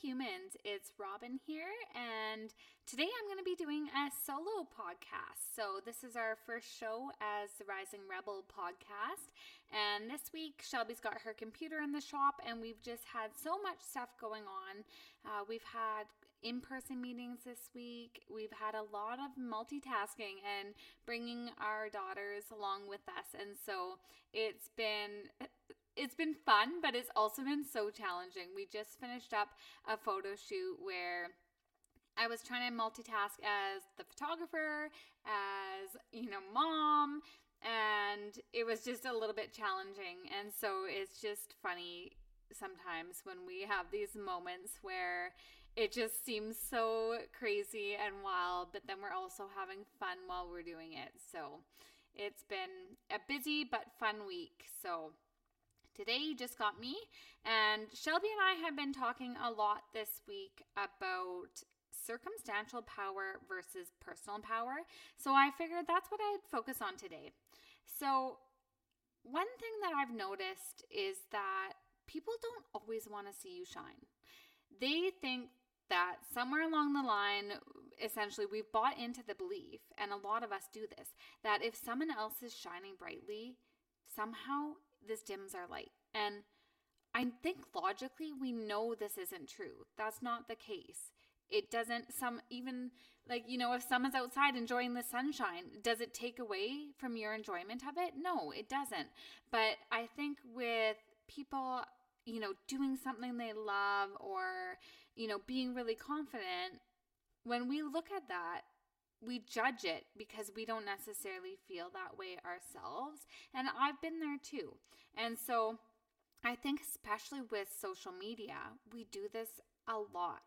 humans. It's Robin here, and today I'm going to be doing a solo podcast. So, this is our first show as the Rising Rebel podcast. And this week, Shelby's got her computer in the shop, and we've just had so much stuff going on. Uh, we've had in person meetings this week. We've had a lot of multitasking and bringing our daughters along with us. And so, it's been it's been fun, but it's also been so challenging. We just finished up a photo shoot where I was trying to multitask as the photographer, as, you know, mom, and it was just a little bit challenging. And so it's just funny sometimes when we have these moments where it just seems so crazy and wild, but then we're also having fun while we're doing it. So it's been a busy but fun week. So Today you just got me, and Shelby and I have been talking a lot this week about circumstantial power versus personal power. So I figured that's what I'd focus on today. So, one thing that I've noticed is that people don't always want to see you shine. They think that somewhere along the line, essentially, we've bought into the belief, and a lot of us do this, that if someone else is shining brightly, somehow this dims our light. And I think logically we know this isn't true. That's not the case. It doesn't some even like you know if someone's outside enjoying the sunshine, does it take away from your enjoyment of it? No, it doesn't. But I think with people, you know, doing something they love or you know, being really confident, when we look at that, we judge it because we don't necessarily feel that way ourselves. And I've been there too. And so I think, especially with social media, we do this a lot.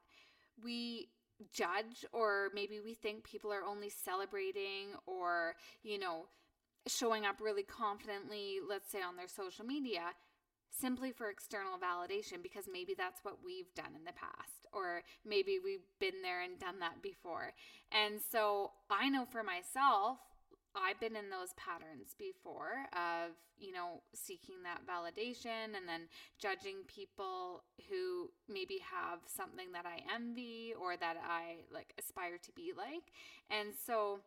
We judge, or maybe we think people are only celebrating or, you know, showing up really confidently, let's say on their social media, simply for external validation because maybe that's what we've done in the past or maybe we've been there and done that before. And so I know for myself, I've been in those patterns before of, you know, seeking that validation and then judging people who maybe have something that I envy or that I like aspire to be like. And so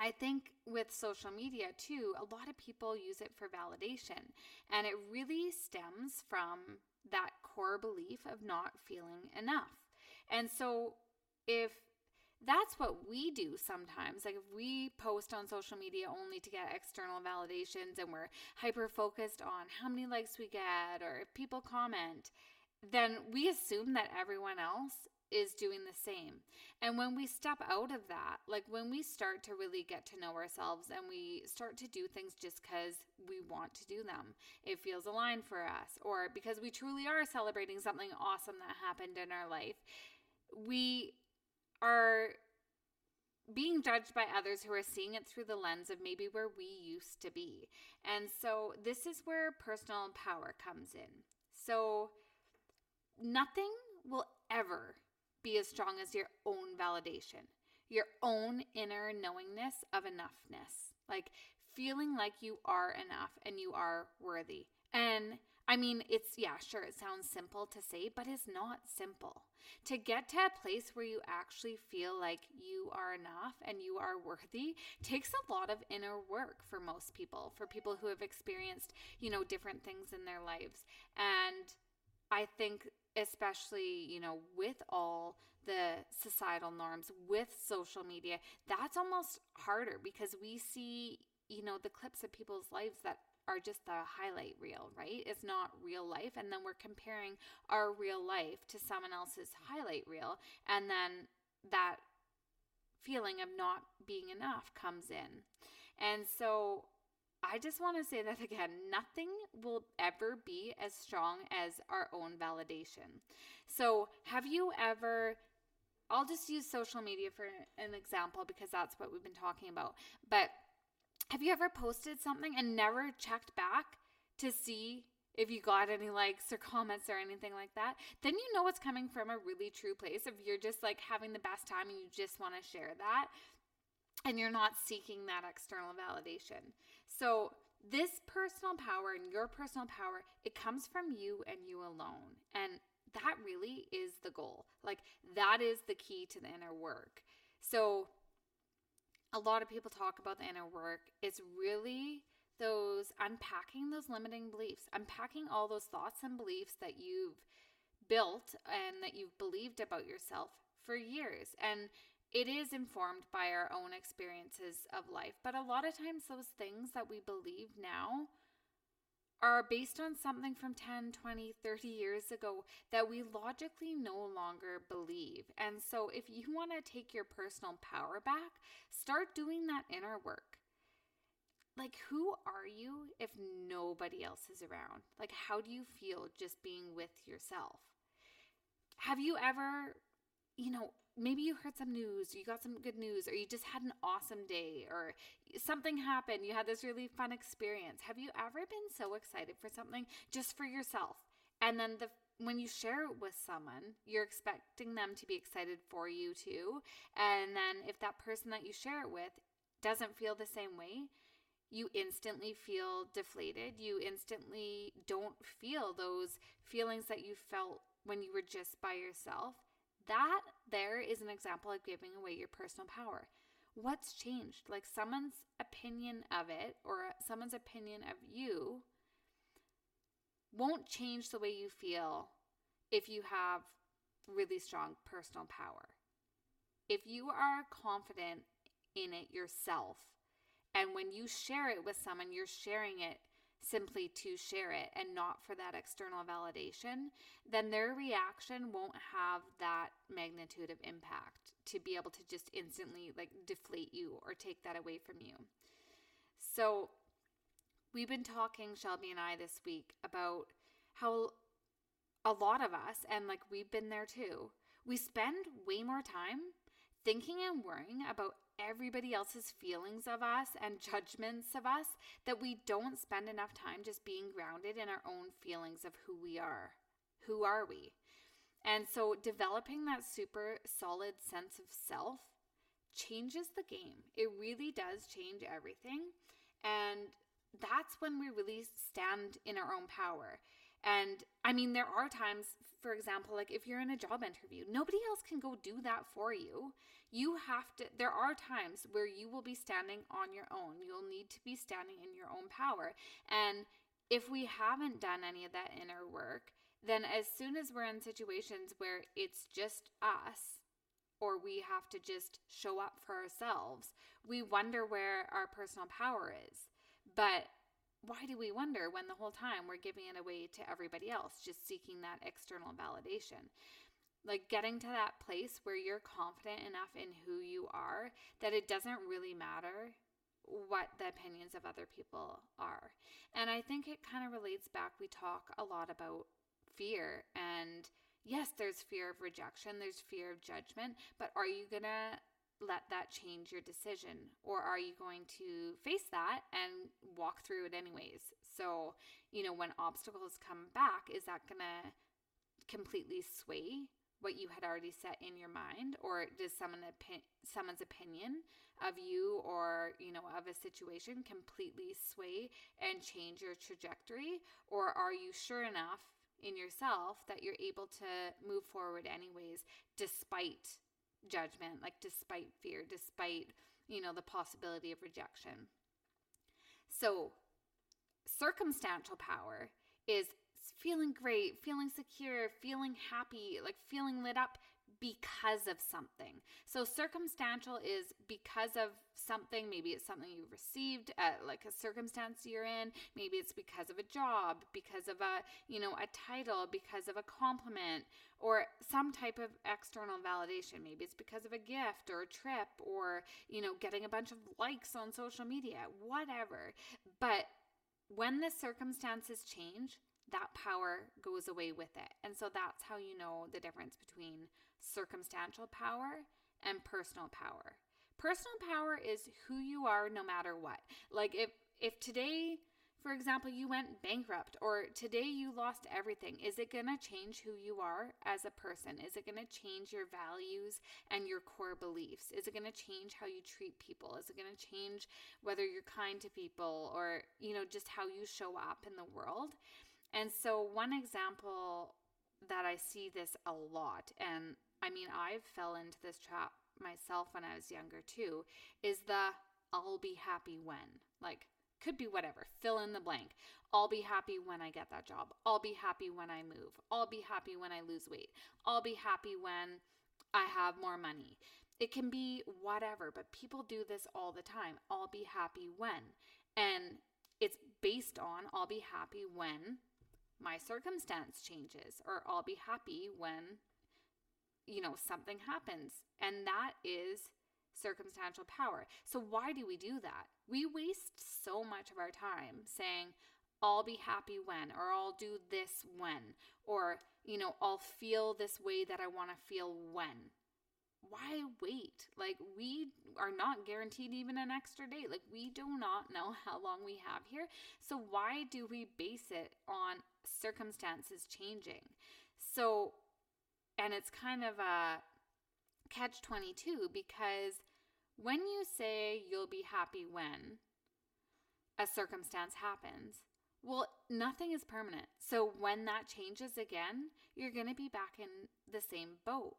I think with social media too, a lot of people use it for validation. And it really stems from that core belief of not feeling enough. And so if that's what we do sometimes. Like if we post on social media only to get external validations and we're hyper focused on how many likes we get or if people comment, then we assume that everyone else is doing the same. And when we step out of that, like when we start to really get to know ourselves and we start to do things just because we want to do them, it feels aligned for us, or because we truly are celebrating something awesome that happened in our life, we are being judged by others who are seeing it through the lens of maybe where we used to be. And so this is where personal power comes in. So nothing will ever be as strong as your own validation, your own inner knowingness of enoughness, like feeling like you are enough and you are worthy. And I mean, it's, yeah, sure, it sounds simple to say, but it's not simple. To get to a place where you actually feel like you are enough and you are worthy takes a lot of inner work for most people, for people who have experienced, you know, different things in their lives. And I think especially you know with all the societal norms with social media that's almost harder because we see you know the clips of people's lives that are just the highlight reel right? It's not real life and then we're comparing our real life to someone else's highlight reel and then that feeling of not being enough comes in. And so I just want to say that again nothing will ever be as strong as our own validation. So, have you ever I'll just use social media for an example because that's what we've been talking about. But have you ever posted something and never checked back to see if you got any likes or comments or anything like that? Then you know it's coming from a really true place. If you're just like having the best time and you just want to share that, and you're not seeking that external validation. So, this personal power and your personal power, it comes from you and you alone. And that really is the goal. Like, that is the key to the inner work. So, a lot of people talk about the inner work. It's really those unpacking those limiting beliefs, unpacking all those thoughts and beliefs that you've built and that you've believed about yourself for years. And it is informed by our own experiences of life. But a lot of times, those things that we believe now are based on something from 10, 20, 30 years ago that we logically no longer believe. And so, if you want to take your personal power back, start doing that inner work. Like, who are you if nobody else is around? Like, how do you feel just being with yourself? Have you ever, you know, maybe you heard some news, you got some good news, or you just had an awesome day, or something happened, you had this really fun experience. Have you ever been so excited for something just for yourself? And then the when you share it with someone, you're expecting them to be excited for you too. And then if that person that you share it with doesn't feel the same way, you instantly feel deflated. You instantly don't feel those feelings that you felt when you were just by yourself. That there is an example of giving away your personal power. What's changed? Like someone's opinion of it or someone's opinion of you won't change the way you feel if you have really strong personal power. If you are confident in it yourself, and when you share it with someone, you're sharing it simply to share it and not for that external validation, then their reaction won't have that magnitude of impact to be able to just instantly like deflate you or take that away from you. So, we've been talking, Shelby and I, this week about how a lot of us, and like we've been there too, we spend way more time thinking and worrying about everybody else's feelings of us and judgments of us that we don't spend enough time just being grounded in our own feelings of who we are. Who are we? And so developing that super solid sense of self changes the game. It really does change everything. And that's when we really stand in our own power. And I mean, there are times, for example, like if you're in a job interview, nobody else can go do that for you. You have to, there are times where you will be standing on your own. You'll need to be standing in your own power. And if we haven't done any of that inner work, then as soon as we're in situations where it's just us, or we have to just show up for ourselves, we wonder where our personal power is. But why do we wonder when the whole time we're giving it away to everybody else, just seeking that external validation? Like getting to that place where you're confident enough in who you are that it doesn't really matter what the opinions of other people are. And I think it kind of relates back. We talk a lot about fear and yes, there's fear of rejection, there's fear of judgment, but are you going to let that change your decision? Or are you going to face that and walk through it anyways? So, you know, when obstacles come back, is that going to completely sway what you had already set in your mind or does someone someone's opinion of you or you know of a situation completely sway and change your trajectory or are you sure enough in yourself that you're able to move forward anyways despite judgment, like despite fear, despite, you know, the possibility of rejection. So, circumstantial power is feeling great, feeling secure, feeling happy, like feeling lit up because of something. So circumstantial is because of something. Maybe it's something you've received, uh, like a circumstance you're in. Maybe it's because of a job, because of a you know a title, because of a compliment, or some type of external validation. Maybe it's because of a gift or a trip, or you know getting a bunch of likes on social media, whatever. But when the circumstances change, that power goes away with it. And so that's how you know the difference between circumstantial power and personal power. Personal power is who you are no matter what. Like if if today for example, you went bankrupt or today you lost everything. Is it going to change who you are as a person? Is it going to change your values and your core beliefs? Is it going to change how you treat people? Is it going to change whether you're kind to people or, you know, just how you show up in the world? And so, one example that I see this a lot, and I mean, I fell into this trap myself when I was younger too, is the I'll be happy when. Like, could be whatever, fill in the blank. I'll be happy when I get that job. I'll be happy when I move. I'll be happy when I lose weight. I'll be happy when I have more money. It can be whatever, but people do this all the time. I'll be happy when. And it's based on I'll be happy when my circumstance changes, or I'll be happy when, you know, something happens. And that is circumstantial power. So, why do we do that? We waste so much of our time saying, I'll be happy when, or I'll do this when, or, you know, I'll feel this way that I want to feel when. Why wait? Like, we are not guaranteed even an extra day. Like, we do not know how long we have here. So, why do we base it on circumstances changing? So, and it's kind of a catch 22 because when you say you'll be happy when a circumstance happens, well, nothing is permanent. So when that changes again, you're going to be back in the same boat.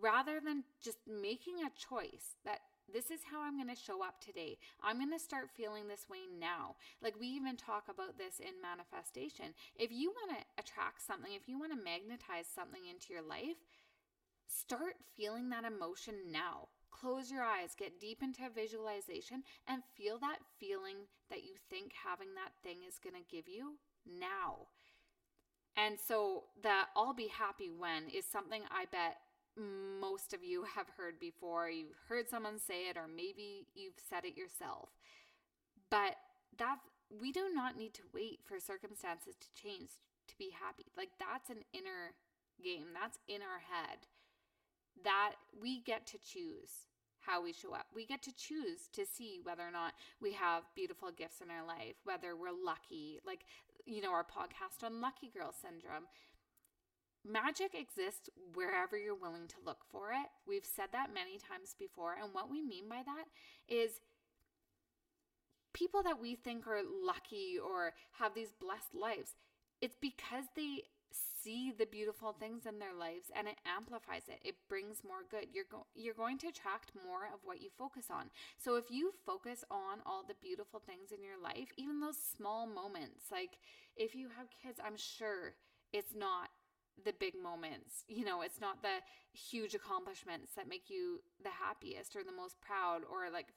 Rather than just making a choice that this is how I'm going to show up today. I'm going to start feeling this way now. Like we even talk about this in manifestation. If you want to attract something, if you want to magnetize something into your life, start feeling that emotion now. Close your eyes, get deep into visualization, and feel that feeling that you think having that thing is going to give you now. And so, that I'll be happy when is something I bet most of you have heard before. You've heard someone say it, or maybe you've said it yourself. But that we do not need to wait for circumstances to change to be happy. Like, that's an inner game, that's in our head that we get to choose how we show up. We get to choose to see whether or not we have beautiful gifts in our life, whether we're lucky, like, you know, our podcast on Lucky Girl Syndrome. Magic exists wherever you're willing to look for it. We've said that many times before. And what we mean by that is people that we think are lucky or have these blessed lives, it's because they see the beautiful things in their lives and it amplifies it. It brings more good. You're go- you're going to attract more of what you focus on. So if you focus on all the beautiful things in your life, even those small moments, like if you have kids, I'm sure it's not the big moments. You know, it's not the huge accomplishments that make you the happiest or the most proud or like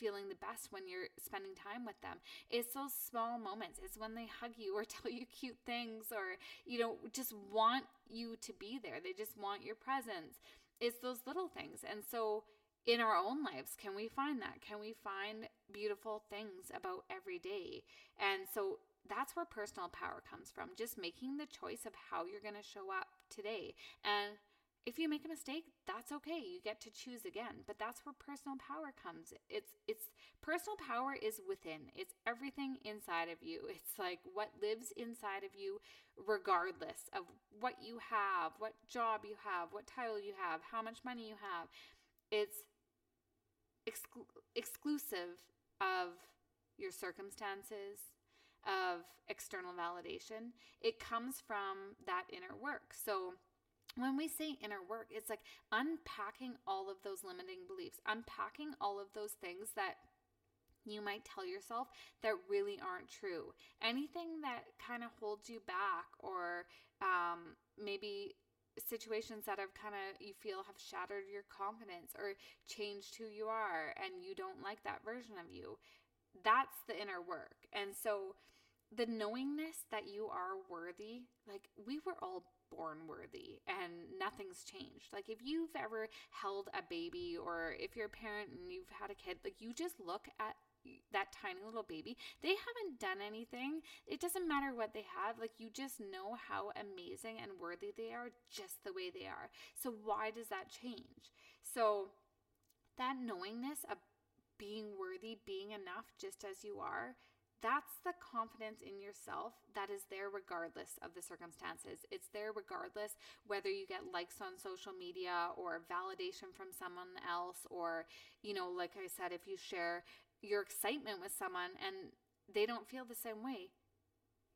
feeling the best when you're spending time with them. It's those small moments. It's when they hug you or tell you cute things or, you know, just want you to be there. They just want your presence. It's those little things. And so, in our own lives, can we find that? Can we find beautiful things about every day? And so, that's where personal power comes from just making the choice of how you're going to show up today. And if you make a mistake, that's okay. You get to choose again. But that's where personal power comes. It's it's personal power is within. It's everything inside of you. It's like what lives inside of you regardless of what you have, what job you have, what title you have, how much money you have. It's exclu- exclusive of your circumstances, of external validation. It comes from that inner work. So when we say inner work, it's like unpacking all of those limiting beliefs, unpacking all of those things that you might tell yourself that really aren't true. Anything that kind of holds you back, or um, maybe situations that have kind of you feel have shattered your confidence or changed who you are, and you don't like that version of you. That's the inner work. And so, the knowingness that you are worthy, like we were all born worthy and nothing's changed. Like if you've ever held a baby or if you're a parent and you've had a kid, like you just look at that tiny little baby. They haven't done anything. It doesn't matter what they have. Like you just know how amazing and worthy they are just the way they are. So why does that change? So that knowingness of being worthy, being enough just as you are, that's the confidence in yourself that is there regardless of the circumstances. It's there regardless whether you get likes on social media or validation from someone else, or, you know, like I said, if you share your excitement with someone and they don't feel the same way.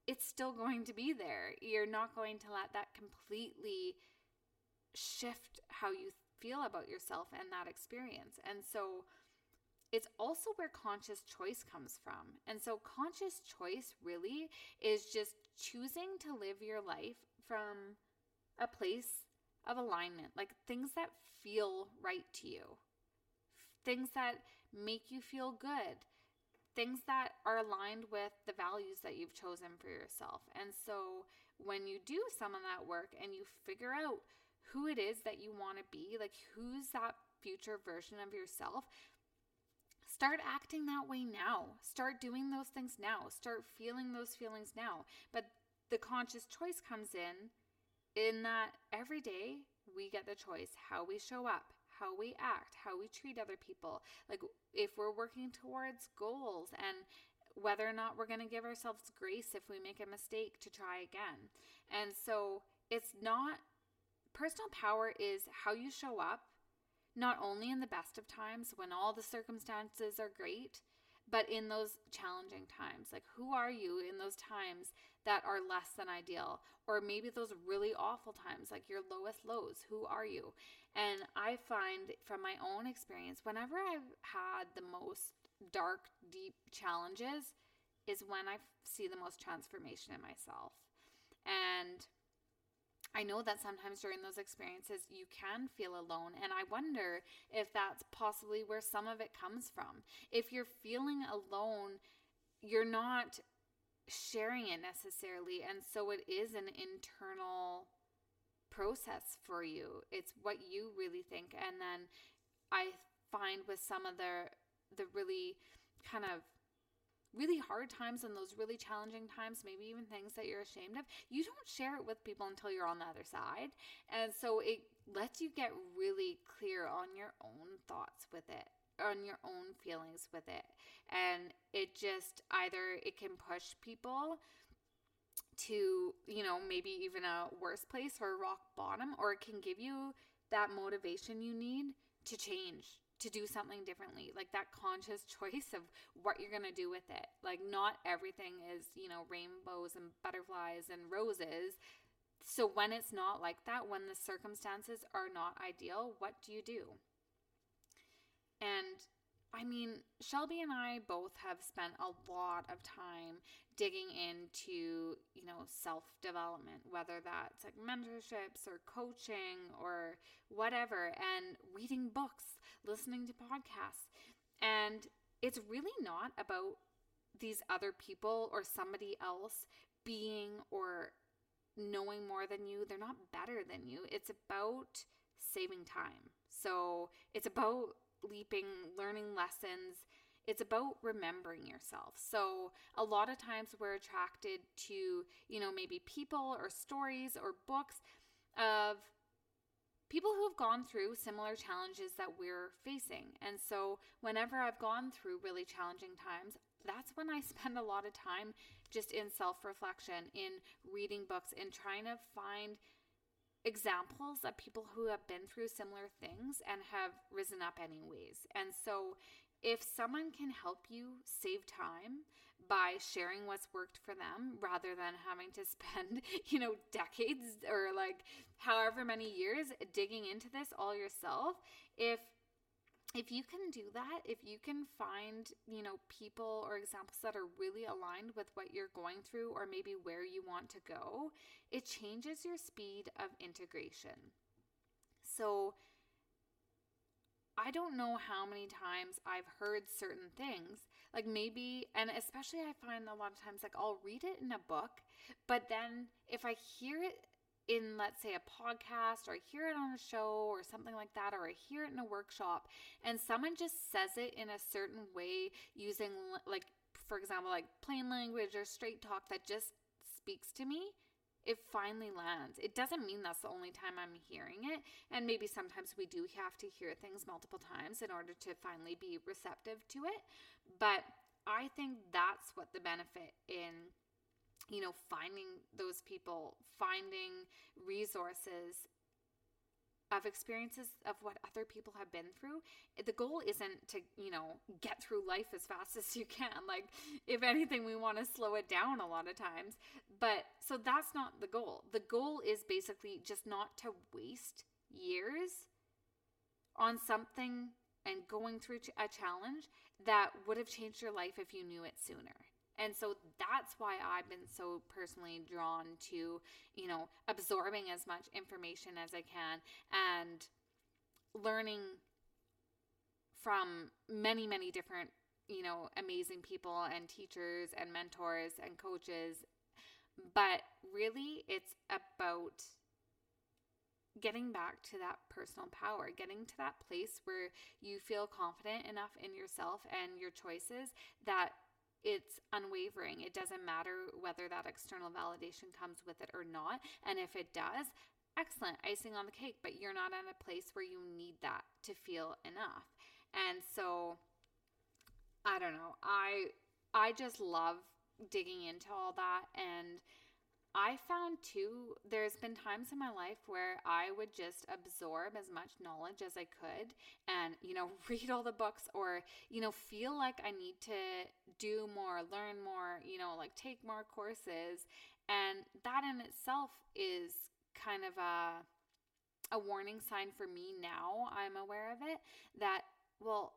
it's still going to be there. You're not going to let that completely shift how you feel about yourself and that experience. And so it's also where conscious choice comes from. And so conscious choice really is just choosing to live your life from a place of alignment, like things that feel right to you, things that make you feel good, things that are aligned with the values that you've chosen for yourself. And so when you do some of that work and you figure out who it is that you want to be, like who's that future version of yourself, start acting that way now. Start doing those things now. Start feeling those feelings now. But the conscious choice comes in in that every day we get the choice how we show up, how we act, how we treat other people. Like if we're working towards goals and whether or not we're going to give ourselves grace if we make a mistake to try again. And so it's not personal power is how you show up, not only in the best of times when all the circumstances are great, but in those challenging times. Like, who are you in those times that are less than ideal? Or maybe those really awful times, like your lowest lows. Who are you? And I find from my own experience, whenever I've had the most dark, deep challenges, is when I see the most transformation in myself. And I know that sometimes during those experiences you can feel alone, and I wonder if that's possibly where some of it comes from. If you're feeling alone, you're not sharing it necessarily, and so it is an internal process for you. It's what you really think, and then I find with some of the the really kind of really hard times and those really challenging times, maybe even things that you're ashamed of, you don't share it with people until you're on the other side. And so it lets you get really clear on your own thoughts with it on your own feelings with it and it just either it can push people to you know maybe even a worse place or rock bottom or it can give you that motivation you need to change to do something differently like that conscious choice of what you're going to do with it. Like not everything is you know rainbows and butterflies and roses. So when it's not like that when the circumstances are not ideal what do you do? And I mean, Shelby and I both have spent a lot of time digging into, you know, self development, whether that's like mentorships or coaching or whatever, and reading books, listening to podcasts. And it's really not about these other people or somebody else being or knowing more than you. They're not better than you. It's about saving time. So it's about leaping, learning lessons. It's about remembering yourself. So, a lot of times we're attracted to, you know, maybe people or stories or books of people who have gone through similar challenges that we're facing. And so, whenever I've gone through really challenging times, that's when I spend a lot of time just in self reflection, in reading books, in trying to find examples of people who have been through similar things and have risen up anyways. And so if someone can help you save time by sharing what's worked for them rather than having to spend, you know, decades or like however many years digging into this all yourself, if if you can do that, if you can find, you know, people or examples that are really aligned with what you're going through or maybe where you want to go, it changes your speed of integration. So, I don't know how many times I've heard certain things. Like maybe, and especially I find a lot of times, like I'll read it in a book, but then if I hear it in let's say a podcast or I hear it on a show or something like that or I hear it in a workshop and someone just says it in a certain way using like for example like plain language or straight talk that just speaks to me it finally lands. It doesn't mean that's the only time I'm hearing it. And maybe sometimes we do have to hear things multiple times in order to finally be receptive to it. But I think that's what the benefit in you know, finding those people, finding resources of experiences of what other people have been through. The goal isn't to, you know, get through life as fast as you can. Like, if anything, we want to slow it down a lot of times. But so that's not the goal. The goal is basically just not to waste years on something and going through a challenge that would have changed your life if you knew it sooner. And so that's why I've been so personally drawn to, you know, absorbing as much information as I can and learning from many, many different, you know, amazing people and teachers and mentors and coaches. But really, it's about getting back to that personal power, getting to that place where you feel confident enough in yourself and your choices that it's unwavering. It doesn't matter whether that external validation comes with it or not. And if it does, excellent, icing on the cake, but you're not in a place where you need that to feel enough. And so I don't know. I I just love digging into all that and I found too, there's been times in my life where I would just absorb as much knowledge as I could and, you know, read all the books or, you know, feel like I need to do more, learn more, you know, like take more courses. And that in itself is kind of a, a warning sign for me now. I'm aware of it that, well,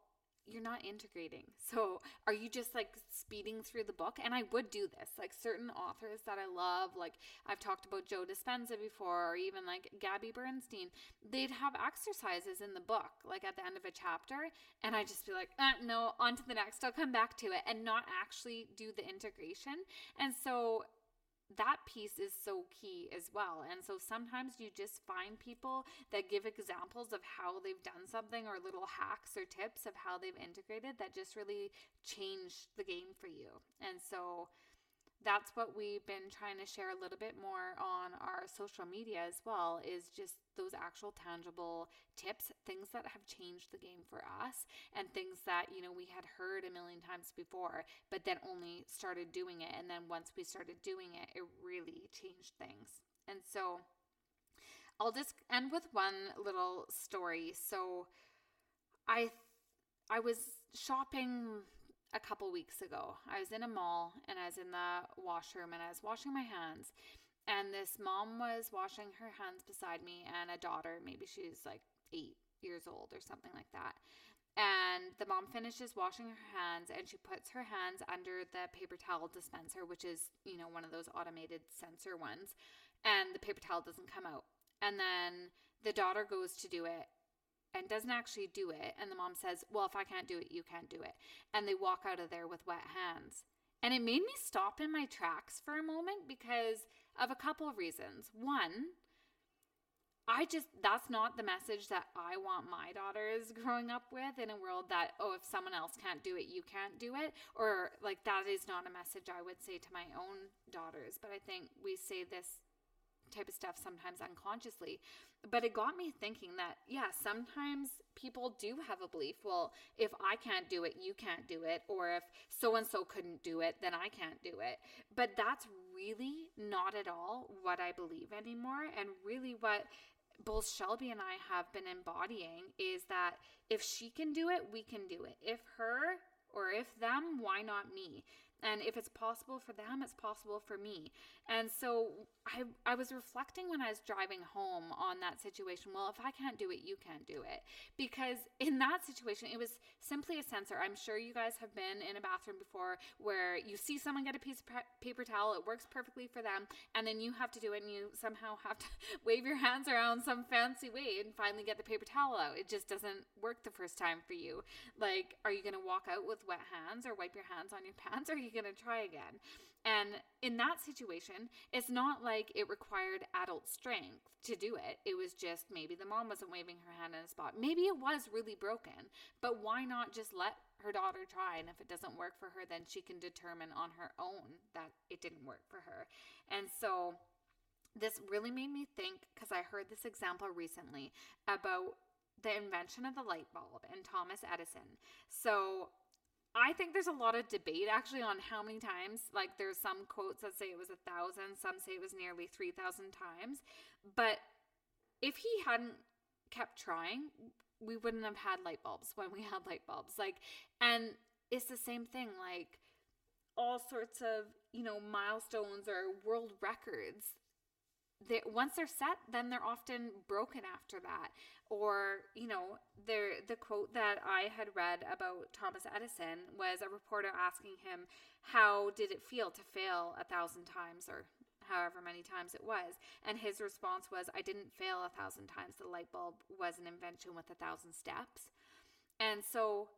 you're not integrating. So, are you just like speeding through the book? And I would do this. Like certain authors that I love, like I've talked about Joe Dispenza before, or even like Gabby Bernstein, they'd have exercises in the book, like at the end of a chapter. And I just be like, uh, no, on to the next. I'll come back to it and not actually do the integration. And so, that piece is so key as well. And so sometimes you just find people that give examples of how they've done something or little hacks or tips of how they've integrated that just really change the game for you. And so that's what we've been trying to share a little bit more on our social media as well is just those actual tangible tips things that have changed the game for us and things that you know we had heard a million times before but then only started doing it. And then once we started doing it it really changed things. And so I'll just end with one little story. So I I was shopping a couple weeks ago. I was in a mall and I was in the washroom and I was washing my hands. And this mom was washing her hands beside me, and a daughter, maybe she's like eight years old or something like that. And the mom finishes washing her hands and she puts her hands under the paper towel dispenser, which is, you know, one of those automated sensor ones. And the paper towel doesn't come out. And then the daughter goes to do it and doesn't actually do it. And the mom says, Well, if I can't do it, you can't do it. And they walk out of there with wet hands. And it made me stop in my tracks for a moment because of a couple of reasons. One, I just, that's not the message that I want my daughters growing up with in a world that, oh, if someone else can't do it, you can't do it. Or like that is not a message I would say to my own daughters. But I think we say this type of stuff sometimes unconsciously. But it got me thinking that, yeah, sometimes people do have a belief well, if I can't do it, you can't do it. Or if so and so couldn't do it, then I can't do it. But that's really not at all what I believe anymore. And really, what both Shelby and I have been embodying is that if she can do it, we can do it. If her or if them, why not me? And if it's possible for them, it's possible for me. And so I, I was reflecting when I was driving home on that situation. Well, if I can't do it, you can't do it. Because in that situation, it was simply a sensor. I'm sure you guys have been in a bathroom before where you see someone get a piece of paper towel, it works perfectly for them, and then you have to do it and you somehow have to wave your hands around some fancy way and finally get the paper towel out. It just doesn't work the first time for you. Like, are you going to walk out with wet hands or wipe your hands on your pants? Or you going to try again? And in that situation, it's not like it required adult strength to do it. It was just maybe the mom wasn't waving her hand in a spot. Maybe it was really broken, but why not just let her daughter try? And if it doesn't work for her, then she can determine on her own that it didn't work for her. And so this really made me think because I heard this example recently about the invention of the light bulb and Thomas Edison. So I think there's a lot of debate actually on how many times. Like, there's some quotes that say it was a thousand, some say it was nearly 3,000 times. But if he hadn't kept trying, we wouldn't have had light bulbs when we had light bulbs. Like, and it's the same thing. Like, all sorts of, you know, milestones or world records. They, once they're set, then they're often broken after that. Or, you know, there the quote that I had read about Thomas Edison was a reporter asking him, How did it feel to fail a thousand times or however many times it was. And his response was, I didn't fail a thousand times. The light bulb was an invention with a thousand steps. And so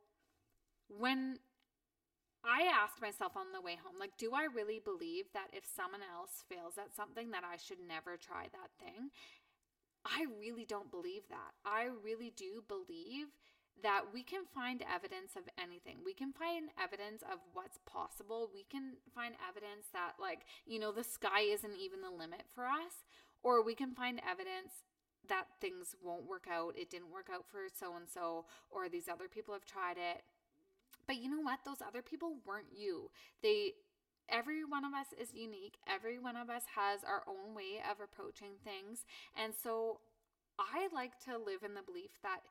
when I asked myself on the way home, like, do I really believe that if someone else fails at something, that I should never try that thing? I really don't believe that. I really do believe that we can find evidence of anything. We can find evidence of what's possible. We can find evidence that, like, you know, the sky isn't even the limit for us. Or we can find evidence that things won't work out. It didn't work out for so and so, or these other people have tried it. But you know what? Those other people weren't you. They, every one of us is unique. Every one of us has our own way of approaching things. And so I like to live in the belief that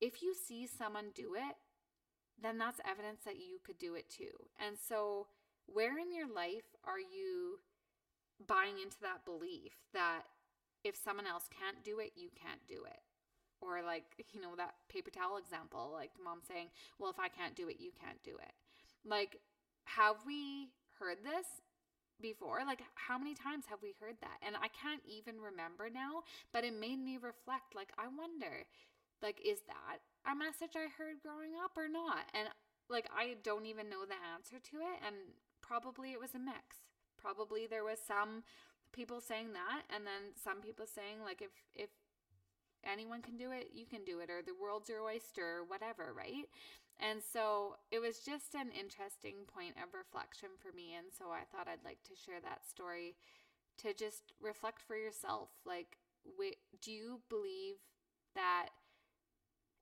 if you see someone do it, then that's evidence that you could do it too. And so, where in your life are you buying into that belief that if someone else can't do it, you can't do it? Or, like, you know, that paper towel example, like mom saying, well, if I can't do it, you can't do it. Like, have we heard this before? Like, how many times have we heard that? And I can't even remember now, but it made me reflect. Like, I wonder, like, is that a message I heard growing up or not? And like, I don't even know the answer to it. And probably it was a mix. Probably there was some people saying that, and then some people saying, like, if, if, anyone can do it, you can do it, or the world's your oyster, or whatever, right? And so it was just an interesting point of reflection for me. And so I thought I'd like to share that story to just reflect for yourself. Like, do you believe that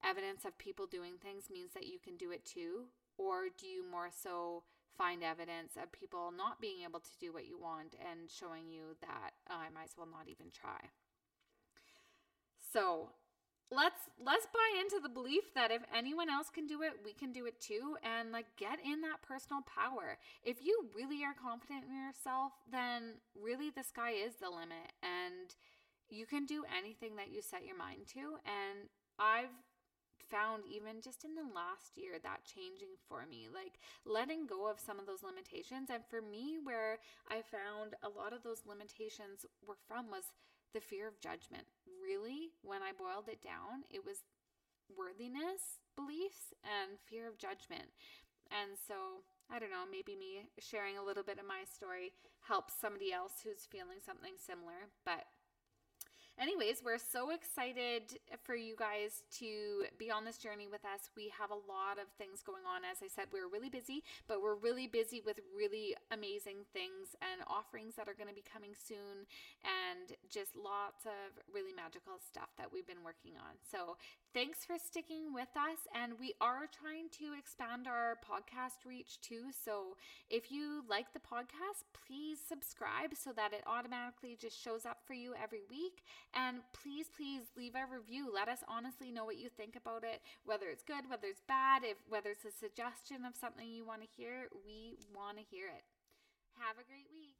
evidence of people doing things means that you can do it too? Or do you more so find evidence of people not being able to do what you want and showing you that oh, I might as well not even try? So let's let's buy into the belief that if anyone else can do it we can do it too. And like get in that personal power. If you really are confident in yourself then really the sky is the limit. And you can do anything that you set your mind to. And i've found even just in the last year that changing for me, like letting go of some of those limitations. And for me, where I found a lot of those limitations were from was the fear of judgment. Really, when I boiled it down, it was worthiness beliefs and fear of judgment. And so, I don't know, maybe me sharing a little bit of my story helps somebody else who's feeling something similar. But anyways, we're so excited for you guys to be on this journey with us. We have a lot of things going on. As I said, we're really busy, but we're really busy with really amazing things and offerings that are going to be coming soon and just lots of really magical stuff that we've been working on. So, thanks for sticking with us. And we are trying to expand our podcast reach too. So, if you like the podcast, please subscribe so that it automatically just shows up for you every week. And please, please leave a review. Let us honestly know what you think about it, whether it's good, whether it's bad, if whether it's a suggestion of something you want to hear. We want to hear it. Have a great week.